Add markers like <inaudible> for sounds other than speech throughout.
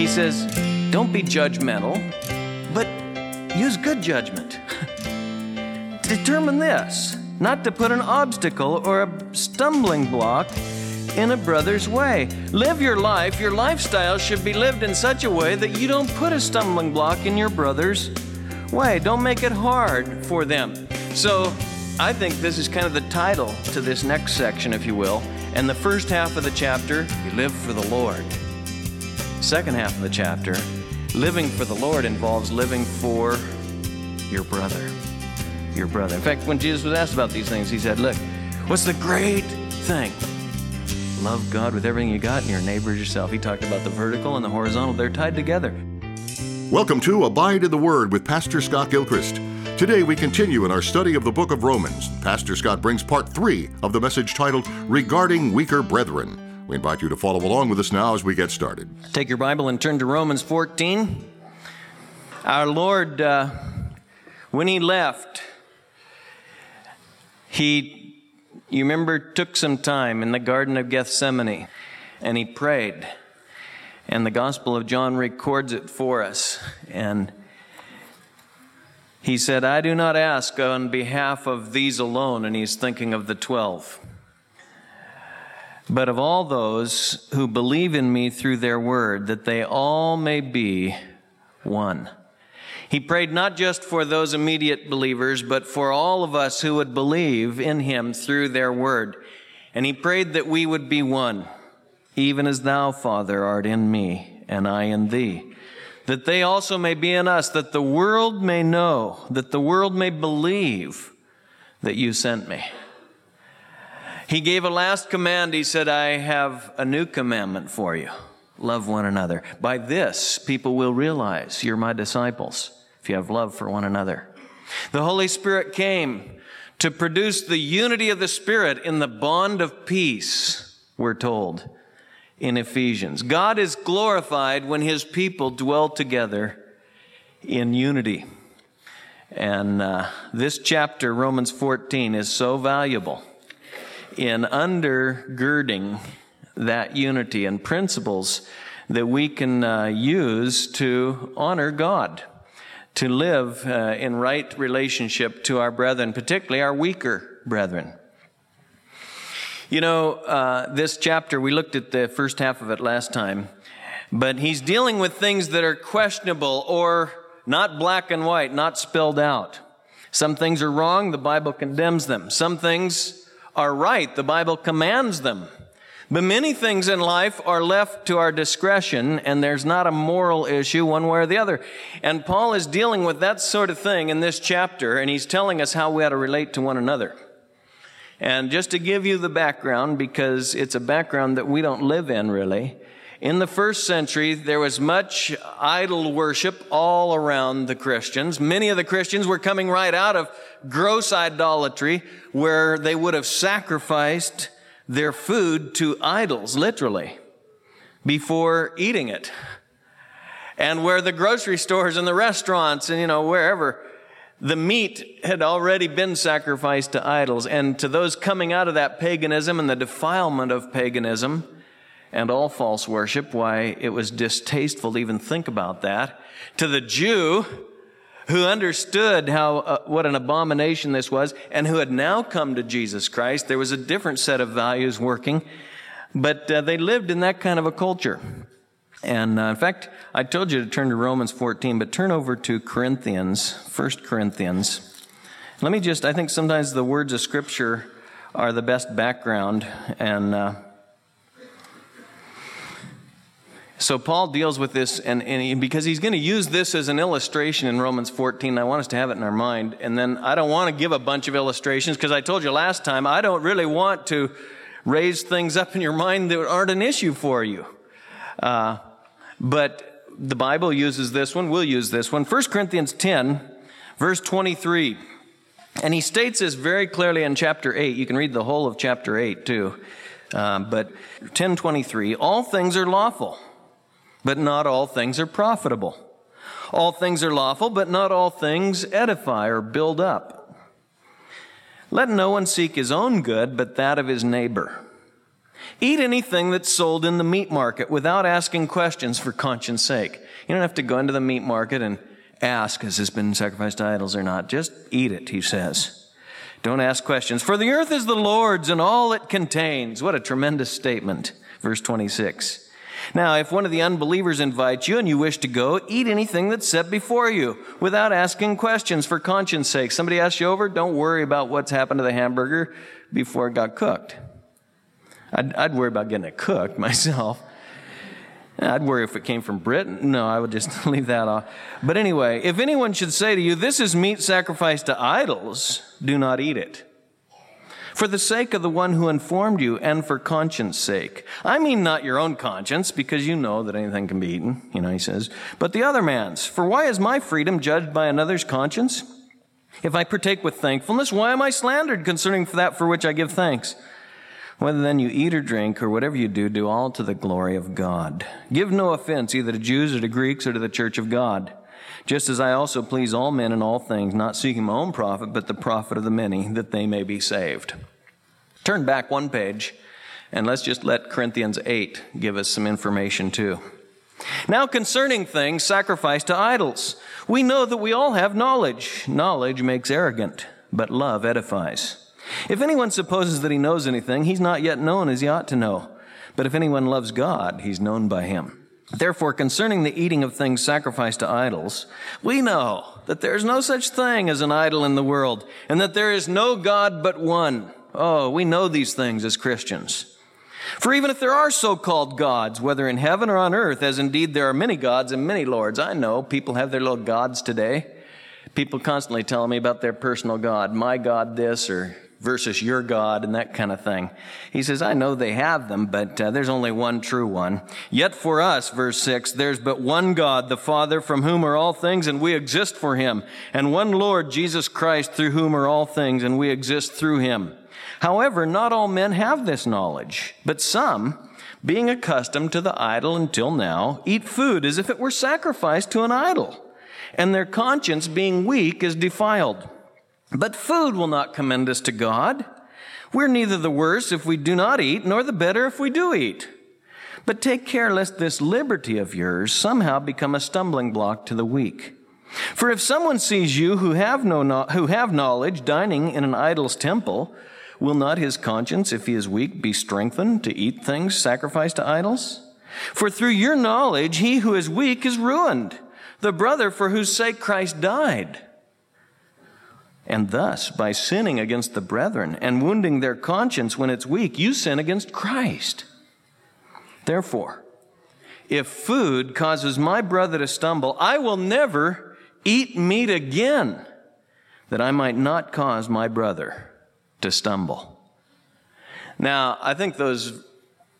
He says, don't be judgmental, but use good judgment. <laughs> Determine this not to put an obstacle or a stumbling block in a brother's way. Live your life. Your lifestyle should be lived in such a way that you don't put a stumbling block in your brother's way. Don't make it hard for them. So, I think this is kind of the title to this next section, if you will. And the first half of the chapter, you live for the Lord. Second half of the chapter, living for the Lord involves living for your brother. Your brother. In fact, when Jesus was asked about these things, he said, Look, what's the great thing? Love God with everything you got and your neighbor as yourself. He talked about the vertical and the horizontal, they're tied together. Welcome to Abide in the Word with Pastor Scott Gilchrist. Today we continue in our study of the book of Romans. Pastor Scott brings part three of the message titled Regarding Weaker Brethren. We invite you to follow along with us now as we get started. Take your Bible and turn to Romans 14. Our Lord, uh, when He left, He, you remember, took some time in the Garden of Gethsemane and He prayed. And the Gospel of John records it for us. And he said, I do not ask on behalf of these alone, and he's thinking of the twelve, but of all those who believe in me through their word, that they all may be one. He prayed not just for those immediate believers, but for all of us who would believe in him through their word. And he prayed that we would be one, even as thou, Father, art in me, and I in thee that they also may be in us, that the world may know, that the world may believe that you sent me. He gave a last command. He said, I have a new commandment for you love one another. By this, people will realize you're my disciples if you have love for one another. The Holy Spirit came to produce the unity of the Spirit in the bond of peace, we're told in Ephesians. God is glorified when his people dwell together in unity. And uh, this chapter, Romans 14, is so valuable in undergirding that unity and principles that we can uh, use to honor God, to live uh, in right relationship to our brethren, particularly our weaker brethren. You know, uh, this chapter, we looked at the first half of it last time, but he's dealing with things that are questionable or not black and white, not spelled out. Some things are wrong, the Bible condemns them. Some things are right, the Bible commands them. But many things in life are left to our discretion, and there's not a moral issue one way or the other. And Paul is dealing with that sort of thing in this chapter, and he's telling us how we ought to relate to one another. And just to give you the background, because it's a background that we don't live in really, in the first century, there was much idol worship all around the Christians. Many of the Christians were coming right out of gross idolatry, where they would have sacrificed their food to idols, literally, before eating it. And where the grocery stores and the restaurants and, you know, wherever, the meat had already been sacrificed to idols. And to those coming out of that paganism and the defilement of paganism and all false worship, why it was distasteful to even think about that. To the Jew, who understood how uh, what an abomination this was and who had now come to Jesus Christ there was a different set of values working but uh, they lived in that kind of a culture and uh, in fact, I told you to turn to Romans 14, but turn over to Corinthians, 1 Corinthians. Let me just, I think sometimes the words of Scripture are the best background. And uh, so Paul deals with this, and, and he, because he's going to use this as an illustration in Romans 14, I want us to have it in our mind. And then I don't want to give a bunch of illustrations because I told you last time, I don't really want to raise things up in your mind that aren't an issue for you. Uh, but the Bible uses this one. We'll use this one. 1 Corinthians 10, verse 23. And he states this very clearly in chapter 8. You can read the whole of chapter 8 too. Um, but 1023 all things are lawful, but not all things are profitable. All things are lawful, but not all things edify or build up. Let no one seek his own good, but that of his neighbor. Eat anything that's sold in the meat market without asking questions for conscience sake. You don't have to go into the meat market and ask, has this been sacrificed to idols or not? Just eat it, he says. Don't ask questions. For the earth is the Lord's and all it contains. What a tremendous statement. Verse 26. Now, if one of the unbelievers invites you and you wish to go, eat anything that's set before you without asking questions for conscience sake. Somebody asks you over, don't worry about what's happened to the hamburger before it got cooked. I'd, I'd worry about getting it cooked <laughs> myself. I'd worry if it came from Britain. No, I would just <laughs> leave that off. But anyway, if anyone should say to you, This is meat sacrificed to idols, do not eat it. For the sake of the one who informed you and for conscience sake. I mean, not your own conscience, because you know that anything can be eaten, you know, he says, but the other man's. For why is my freedom judged by another's conscience? If I partake with thankfulness, why am I slandered concerning that for which I give thanks? Whether then you eat or drink or whatever you do, do all to the glory of God. Give no offense either to Jews or to Greeks or to the church of God. Just as I also please all men in all things, not seeking my own profit, but the profit of the many, that they may be saved. Turn back one page, and let's just let Corinthians 8 give us some information too. Now, concerning things sacrificed to idols, we know that we all have knowledge. Knowledge makes arrogant, but love edifies. If anyone supposes that he knows anything, he's not yet known as he ought to know. But if anyone loves God, he's known by him. Therefore, concerning the eating of things sacrificed to idols, we know that there is no such thing as an idol in the world, and that there is no God but one. Oh, we know these things as Christians. For even if there are so called gods, whether in heaven or on earth, as indeed there are many gods and many lords, I know people have their little gods today. People constantly telling me about their personal God, my God this, or versus your God and that kind of thing. He says, I know they have them, but uh, there's only one true one. Yet for us, verse 6, there's but one God, the Father, from whom are all things, and we exist for him, and one Lord, Jesus Christ, through whom are all things, and we exist through him. However, not all men have this knowledge, but some, being accustomed to the idol until now, eat food as if it were sacrificed to an idol, and their conscience, being weak, is defiled. But food will not commend us to God. We're neither the worse if we do not eat, nor the better if we do eat. But take care lest this liberty of yours somehow become a stumbling block to the weak. For if someone sees you who have, no, who have knowledge dining in an idol's temple, will not his conscience, if he is weak, be strengthened to eat things sacrificed to idols? For through your knowledge, he who is weak is ruined, the brother for whose sake Christ died. And thus, by sinning against the brethren and wounding their conscience when it's weak, you sin against Christ. Therefore, if food causes my brother to stumble, I will never eat meat again, that I might not cause my brother to stumble. Now, I think those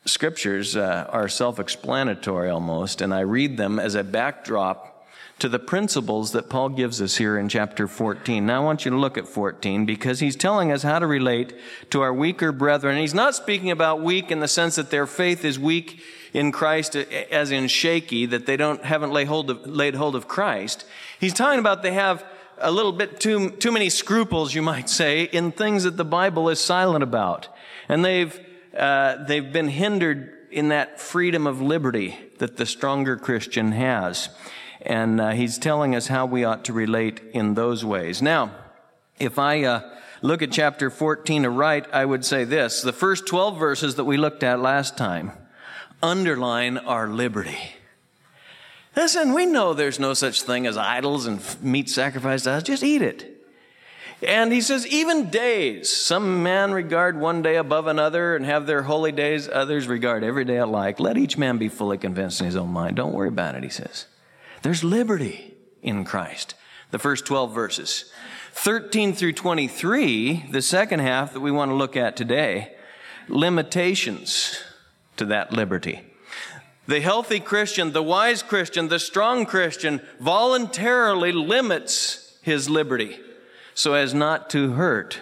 scriptures uh, are self explanatory almost, and I read them as a backdrop to the principles that Paul gives us here in chapter 14. Now I want you to look at 14 because he's telling us how to relate to our weaker brethren. He's not speaking about weak in the sense that their faith is weak in Christ as in shaky, that they don't, haven't laid hold of, laid hold of Christ. He's talking about they have a little bit too, too many scruples, you might say, in things that the Bible is silent about. And they've, uh, they've been hindered in that freedom of liberty that the stronger Christian has. And uh, he's telling us how we ought to relate in those ways. Now, if I uh, look at chapter 14 to right, I would say this the first 12 verses that we looked at last time underline our liberty. Listen, we know there's no such thing as idols and meat sacrificed to us. Just eat it. And he says, even days. Some men regard one day above another and have their holy days. Others regard every day alike. Let each man be fully convinced in his own mind. Don't worry about it, he says. There's liberty in Christ. The first 12 verses. 13 through 23, the second half that we want to look at today, limitations to that liberty. The healthy Christian, the wise Christian, the strong Christian voluntarily limits his liberty so as not to hurt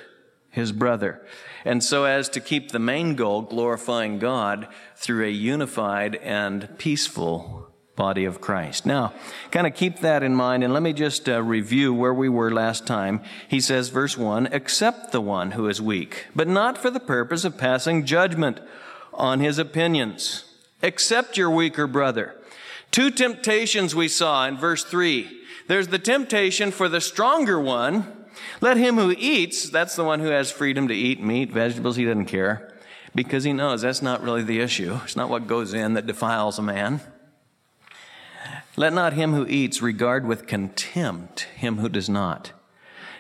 his brother and so as to keep the main goal, glorifying God, through a unified and peaceful body of Christ. Now, kind of keep that in mind, and let me just uh, review where we were last time. He says, verse 1 Accept the one who is weak, but not for the purpose of passing judgment on his opinions. Accept your weaker brother. Two temptations we saw in verse 3. There's the temptation for the stronger one. Let him who eats, that's the one who has freedom to eat meat, vegetables, he doesn't care, because he knows that's not really the issue. It's not what goes in that defiles a man. Let not him who eats regard with contempt him who does not.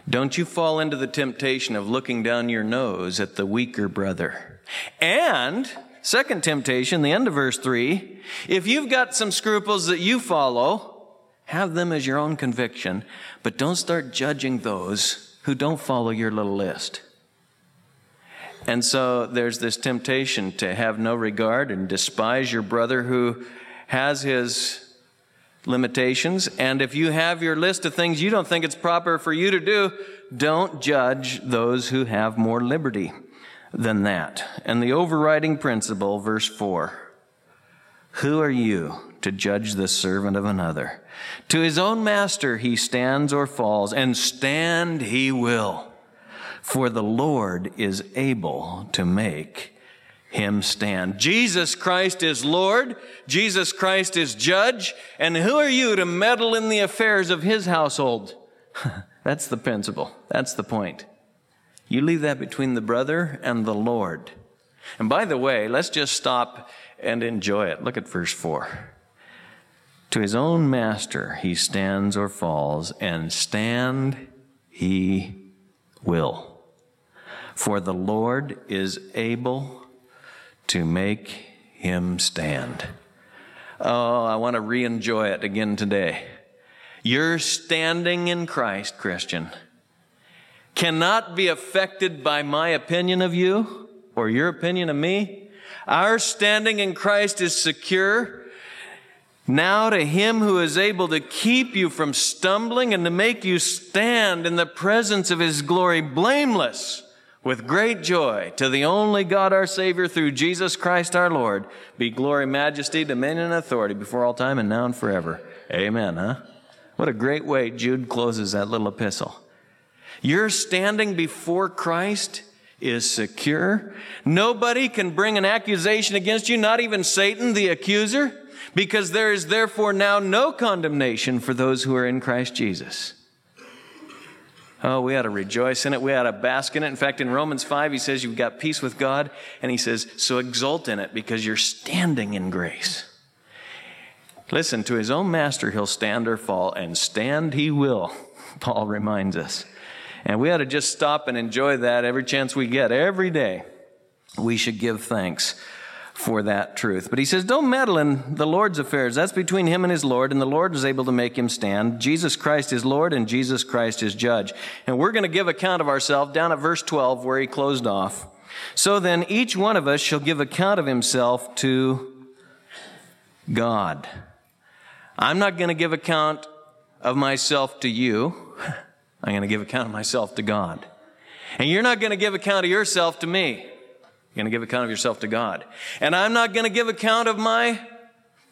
Don't you fall into the temptation of looking down your nose at the weaker brother. And, second temptation, the end of verse 3, if you've got some scruples that you follow, have them as your own conviction, but don't start judging those who don't follow your little list. And so there's this temptation to have no regard and despise your brother who has his limitations. And if you have your list of things you don't think it's proper for you to do, don't judge those who have more liberty than that. And the overriding principle, verse 4 Who are you to judge the servant of another? To his own master he stands or falls, and stand he will. For the Lord is able to make him stand. Jesus Christ is Lord. Jesus Christ is judge. And who are you to meddle in the affairs of his household? <laughs> That's the principle. That's the point. You leave that between the brother and the Lord. And by the way, let's just stop and enjoy it. Look at verse 4. To his own master he stands or falls, and stand he will. For the Lord is able to make him stand. Oh, I want to re enjoy it again today. Your standing in Christ, Christian, cannot be affected by my opinion of you or your opinion of me. Our standing in Christ is secure. Now to him who is able to keep you from stumbling and to make you stand in the presence of his glory blameless with great joy to the only God our Savior through Jesus Christ our Lord, be glory, majesty, dominion, and authority before all time and now and forever. Amen, huh? What a great way Jude closes that little epistle. Your standing before Christ is secure. Nobody can bring an accusation against you, not even Satan, the accuser, because there is therefore now no condemnation for those who are in Christ Jesus. Oh, we ought to rejoice in it. We ought to bask in it. In fact, in Romans 5, he says you've got peace with God, and he says, so exult in it because you're standing in grace. Listen, to his own master he'll stand or fall, and stand he will, <laughs> Paul reminds us. And we ought to just stop and enjoy that every chance we get. Every day, we should give thanks for that truth. But he says, don't meddle in the Lord's affairs. That's between him and his Lord, and the Lord is able to make him stand. Jesus Christ is Lord, and Jesus Christ is judge. And we're going to give account of ourselves down at verse 12 where he closed off. So then each one of us shall give account of himself to God. I'm not going to give account of myself to you. <laughs> I'm going to give account of myself to God. And you're not going to give account of yourself to me. You're going to give account of yourself to God. And I'm not going to give account of my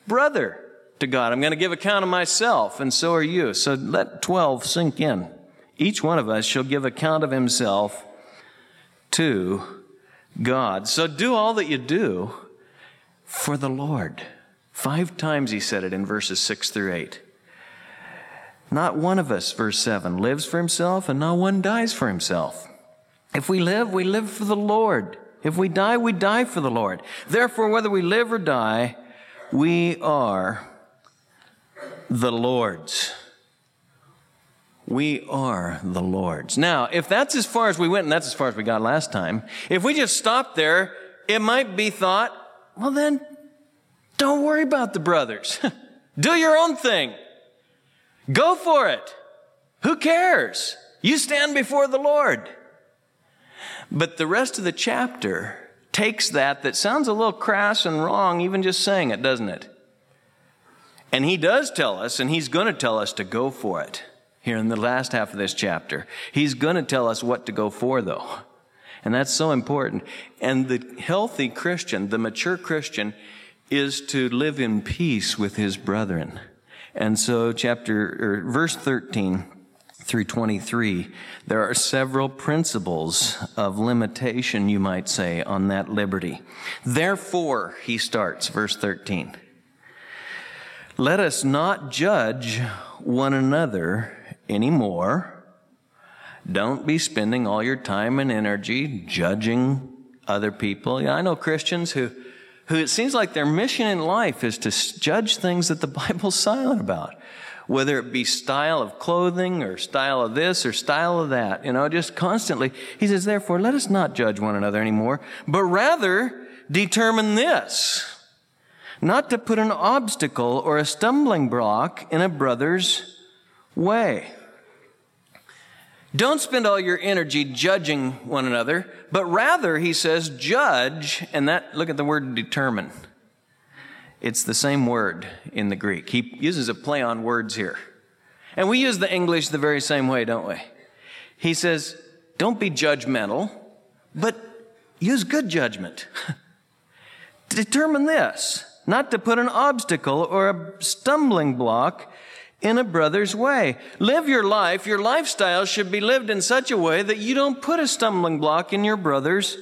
brother to God. I'm going to give account of myself, and so are you. So let 12 sink in. Each one of us shall give account of himself to God. So do all that you do for the Lord. Five times he said it in verses 6 through 8. Not one of us, verse 7, lives for himself, and not one dies for himself. If we live, we live for the Lord. If we die, we die for the Lord. Therefore, whether we live or die, we are the Lord's. We are the Lord's. Now, if that's as far as we went, and that's as far as we got last time, if we just stopped there, it might be thought, well, then don't worry about the brothers. <laughs> Do your own thing. Go for it. Who cares? You stand before the Lord. But the rest of the chapter takes that that sounds a little crass and wrong, even just saying it, doesn't it? And he does tell us, and he's going to tell us to go for it here in the last half of this chapter. He's going to tell us what to go for, though. And that's so important. And the healthy Christian, the mature Christian, is to live in peace with his brethren. And so, chapter, or verse 13, through 23, there are several principles of limitation, you might say, on that liberty. Therefore, he starts, verse 13. Let us not judge one another anymore. Don't be spending all your time and energy judging other people. Yeah, I know Christians who, who it seems like their mission in life is to judge things that the <laughs> Bible's silent about. Whether it be style of clothing or style of this or style of that, you know, just constantly. He says, therefore, let us not judge one another anymore, but rather determine this not to put an obstacle or a stumbling block in a brother's way. Don't spend all your energy judging one another, but rather, he says, judge, and that, look at the word determine. It's the same word in the Greek. He uses a play on words here. And we use the English the very same way, don't we? He says, don't be judgmental, but use good judgment. <laughs> Determine this not to put an obstacle or a stumbling block in a brother's way. Live your life. Your lifestyle should be lived in such a way that you don't put a stumbling block in your brother's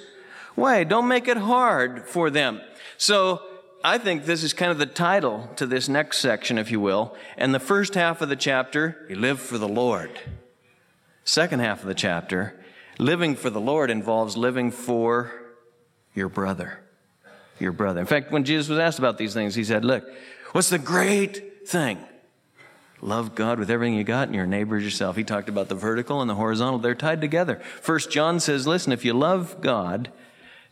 way. Don't make it hard for them. So, I think this is kind of the title to this next section, if you will. And the first half of the chapter, you live for the Lord. Second half of the chapter, living for the Lord involves living for your brother your brother. In fact, when Jesus was asked about these things, he said, Look, what's the great thing? Love God with everything you got and your neighbor yourself. He talked about the vertical and the horizontal. They're tied together. First John says, listen, if you love God,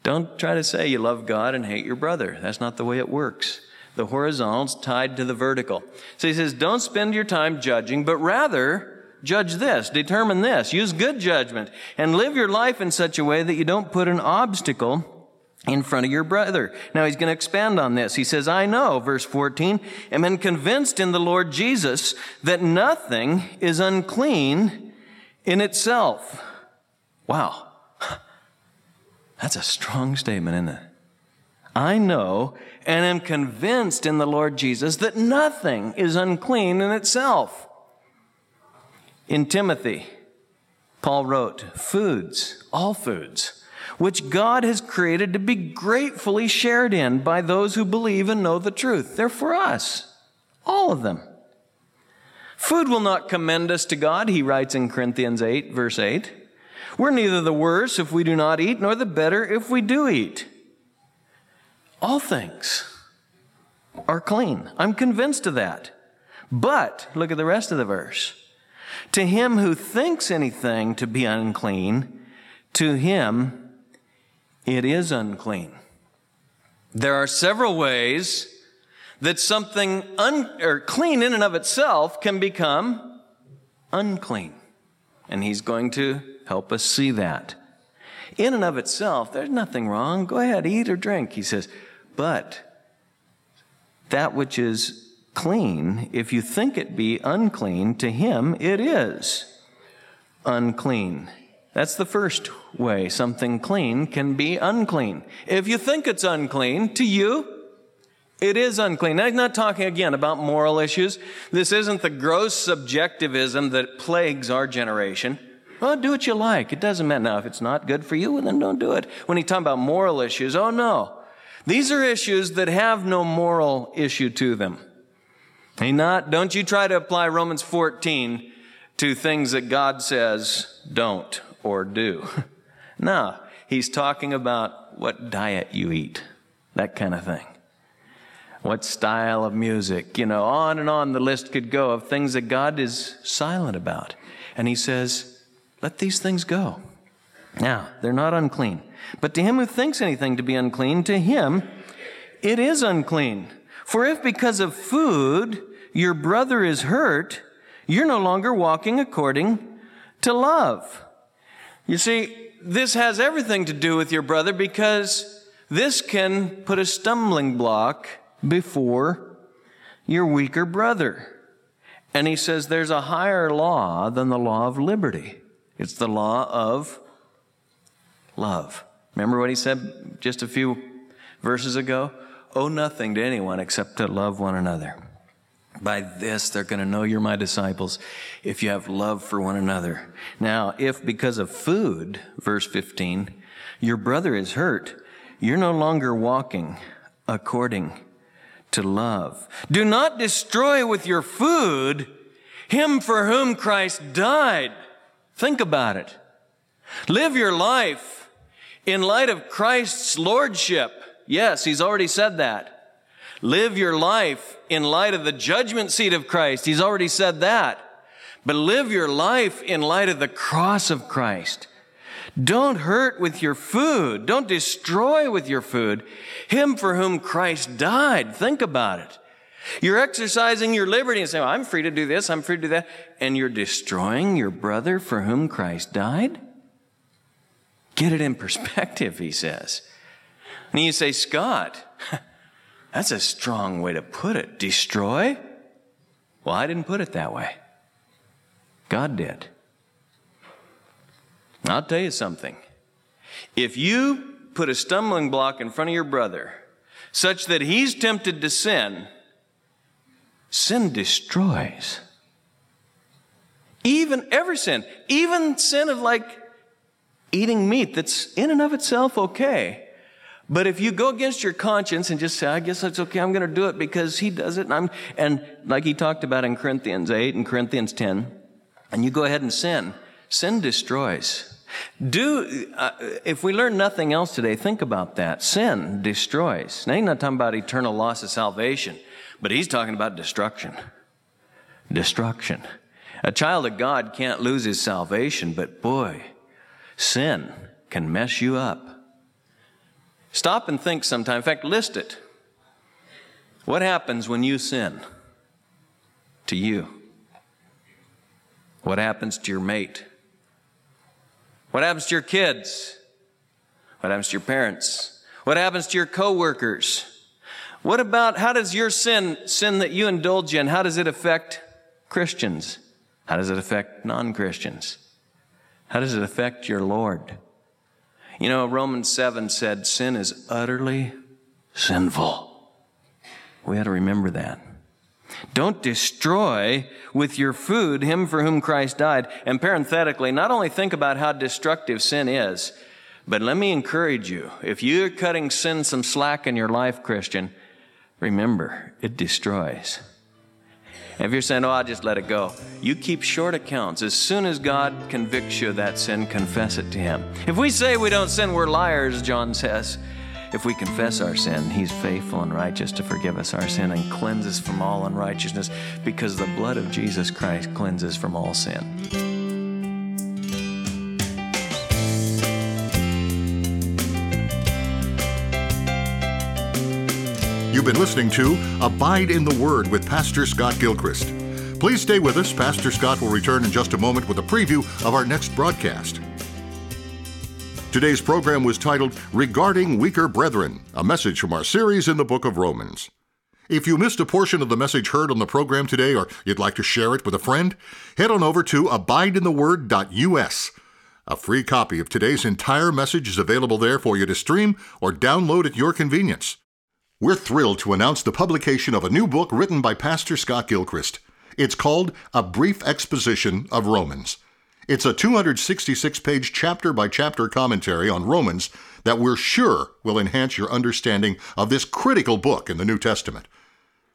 don't try to say you love God and hate your brother. That's not the way it works. The horizontal's tied to the vertical. So he says, don't spend your time judging, but rather judge this, determine this, use good judgment, and live your life in such a way that you don't put an obstacle in front of your brother. Now he's going to expand on this. He says, I know, verse 14, am been convinced in the Lord Jesus that nothing is unclean in itself. Wow. That's a strong statement, isn't it? I know and am convinced in the Lord Jesus that nothing is unclean in itself. In Timothy, Paul wrote, foods, all foods, which God has created to be gratefully shared in by those who believe and know the truth. They're for us, all of them. Food will not commend us to God, he writes in Corinthians 8, verse 8. We're neither the worse if we do not eat, nor the better if we do eat. All things are clean. I'm convinced of that. But, look at the rest of the verse. To him who thinks anything to be unclean, to him it is unclean. There are several ways that something un, or clean in and of itself can become unclean. And he's going to help us see that. In and of itself, there's nothing wrong. Go ahead, eat or drink, he says. But that which is clean, if you think it be unclean, to him it is unclean. That's the first way something clean can be unclean. If you think it's unclean, to you, it is unclean. Now, I'm not talking again about moral issues. This isn't the gross subjectivism that plagues our generation. Well, do what you like. It doesn't matter. Now, if it's not good for you, well, then don't do it. When he talks about moral issues, oh no. These are issues that have no moral issue to them. Hey, not, don't you try to apply Romans 14 to things that God says don't or do. <laughs> no, he's talking about what diet you eat, that kind of thing. What style of music, you know, on and on the list could go of things that God is silent about. And he says, let these things go. Now, they're not unclean. But to him who thinks anything to be unclean, to him it is unclean. For if because of food your brother is hurt, you're no longer walking according to love. You see, this has everything to do with your brother because this can put a stumbling block before your weaker brother. And he says there's a higher law than the law of liberty. It's the law of love. Remember what he said just a few verses ago? Owe nothing to anyone except to love one another. By this, they're going to know you're my disciples if you have love for one another. Now, if because of food, verse 15, your brother is hurt, you're no longer walking according to love. Do not destroy with your food him for whom Christ died. Think about it. Live your life in light of Christ's lordship. Yes, he's already said that. Live your life in light of the judgment seat of Christ. He's already said that. But live your life in light of the cross of Christ. Don't hurt with your food. Don't destroy with your food him for whom Christ died. Think about it. You're exercising your liberty and saying, well, I'm free to do this, I'm free to do that. And you're destroying your brother for whom Christ died? Get it in perspective, he says. And you say, Scott, <laughs> that's a strong way to put it. Destroy? Well, I didn't put it that way. God did. I'll tell you something. If you put a stumbling block in front of your brother such that he's tempted to sin, sin destroys. Even every sin, even sin of like eating meat that's in and of itself okay. But if you go against your conscience and just say, I guess that's okay, I'm going to do it because he does it, and I'm, and like he talked about in Corinthians 8 and Corinthians 10, and you go ahead and sin, sin destroys. Do, uh, if we learn nothing else today, think about that. Sin destroys. Now, not talking about eternal loss of salvation, but he's talking about destruction. Destruction. A child of God can't lose his salvation, but boy, sin can mess you up. Stop and think sometime. In fact, list it. What happens when you sin to you? What happens to your mate? What happens to your kids? What happens to your parents? What happens to your coworkers? What about how does your sin, sin that you indulge in, how does it affect Christians? How does it affect non Christians? How does it affect your Lord? You know, Romans 7 said sin is utterly sinful. We ought to remember that. Don't destroy with your food him for whom Christ died. And parenthetically, not only think about how destructive sin is, but let me encourage you if you're cutting sin some slack in your life, Christian, remember, it destroys. If you're saying, oh, I'll just let it go, you keep short accounts. As soon as God convicts you of that sin, confess it to Him. If we say we don't sin, we're liars, John says. If we confess our sin, He's faithful and righteous to forgive us our sin and cleanse us from all unrighteousness because the blood of Jesus Christ cleanses from all sin. You've been listening to Abide in the Word with Pastor Scott Gilchrist. Please stay with us. Pastor Scott will return in just a moment with a preview of our next broadcast. Today's program was titled Regarding Weaker Brethren, a message from our series in the book of Romans. If you missed a portion of the message heard on the program today or you'd like to share it with a friend, head on over to abideintheword.us. A free copy of today's entire message is available there for you to stream or download at your convenience. We're thrilled to announce the publication of a new book written by Pastor Scott Gilchrist. It's called A Brief Exposition of Romans. It's a 266 page chapter by chapter commentary on Romans that we're sure will enhance your understanding of this critical book in the New Testament.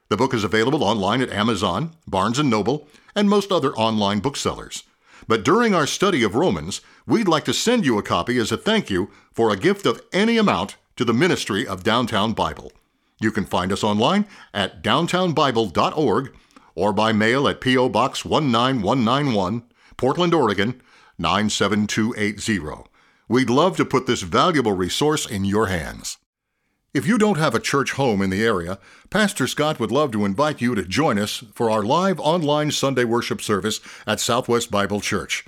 The book is available online at Amazon, Barnes & Noble, and most other online booksellers. But during our study of Romans, we'd like to send you a copy as a thank you for a gift of any amount to the ministry of Downtown Bible. You can find us online at downtownbible.org or by mail at P.O. Box 19191, Portland, Oregon 97280. We'd love to put this valuable resource in your hands. If you don't have a church home in the area, Pastor Scott would love to invite you to join us for our live online Sunday worship service at Southwest Bible Church.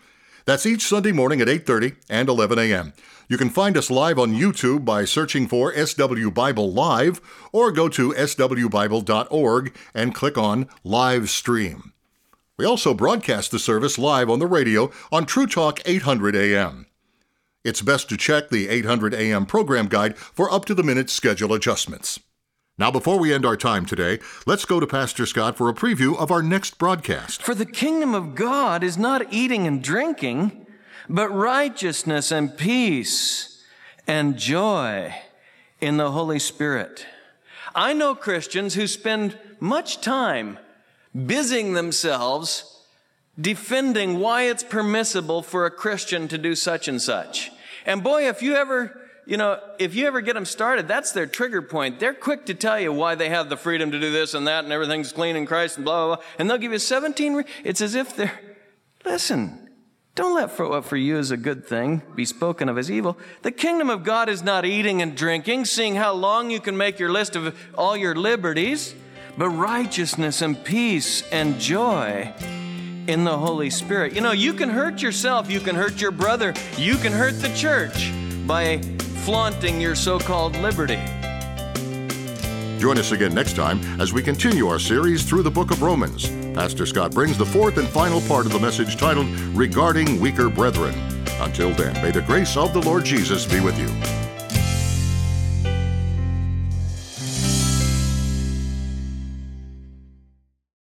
That's each Sunday morning at 8:30 and 11 a.m. You can find us live on YouTube by searching for SW Bible Live or go to swbible.org and click on Live Stream. We also broadcast the service live on the radio on True Talk 800 AM. It's best to check the 800 AM program guide for up to the minute schedule adjustments. Now, before we end our time today, let's go to Pastor Scott for a preview of our next broadcast. For the kingdom of God is not eating and drinking, but righteousness and peace and joy in the Holy Spirit. I know Christians who spend much time busying themselves defending why it's permissible for a Christian to do such and such. And boy, if you ever you know, if you ever get them started, that's their trigger point. They're quick to tell you why they have the freedom to do this and that and everything's clean in Christ and blah, blah, blah. And they'll give you 17. Re- it's as if they're, listen, don't let for what for you is a good thing be spoken of as evil. The kingdom of God is not eating and drinking, seeing how long you can make your list of all your liberties, but righteousness and peace and joy in the Holy Spirit. You know, you can hurt yourself, you can hurt your brother, you can hurt the church by flaunting your so called liberty. Join us again next time as we continue our series through the book of Romans. Pastor Scott brings the fourth and final part of the message titled Regarding Weaker Brethren. Until then, may the grace of the Lord Jesus be with you.